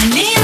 I need.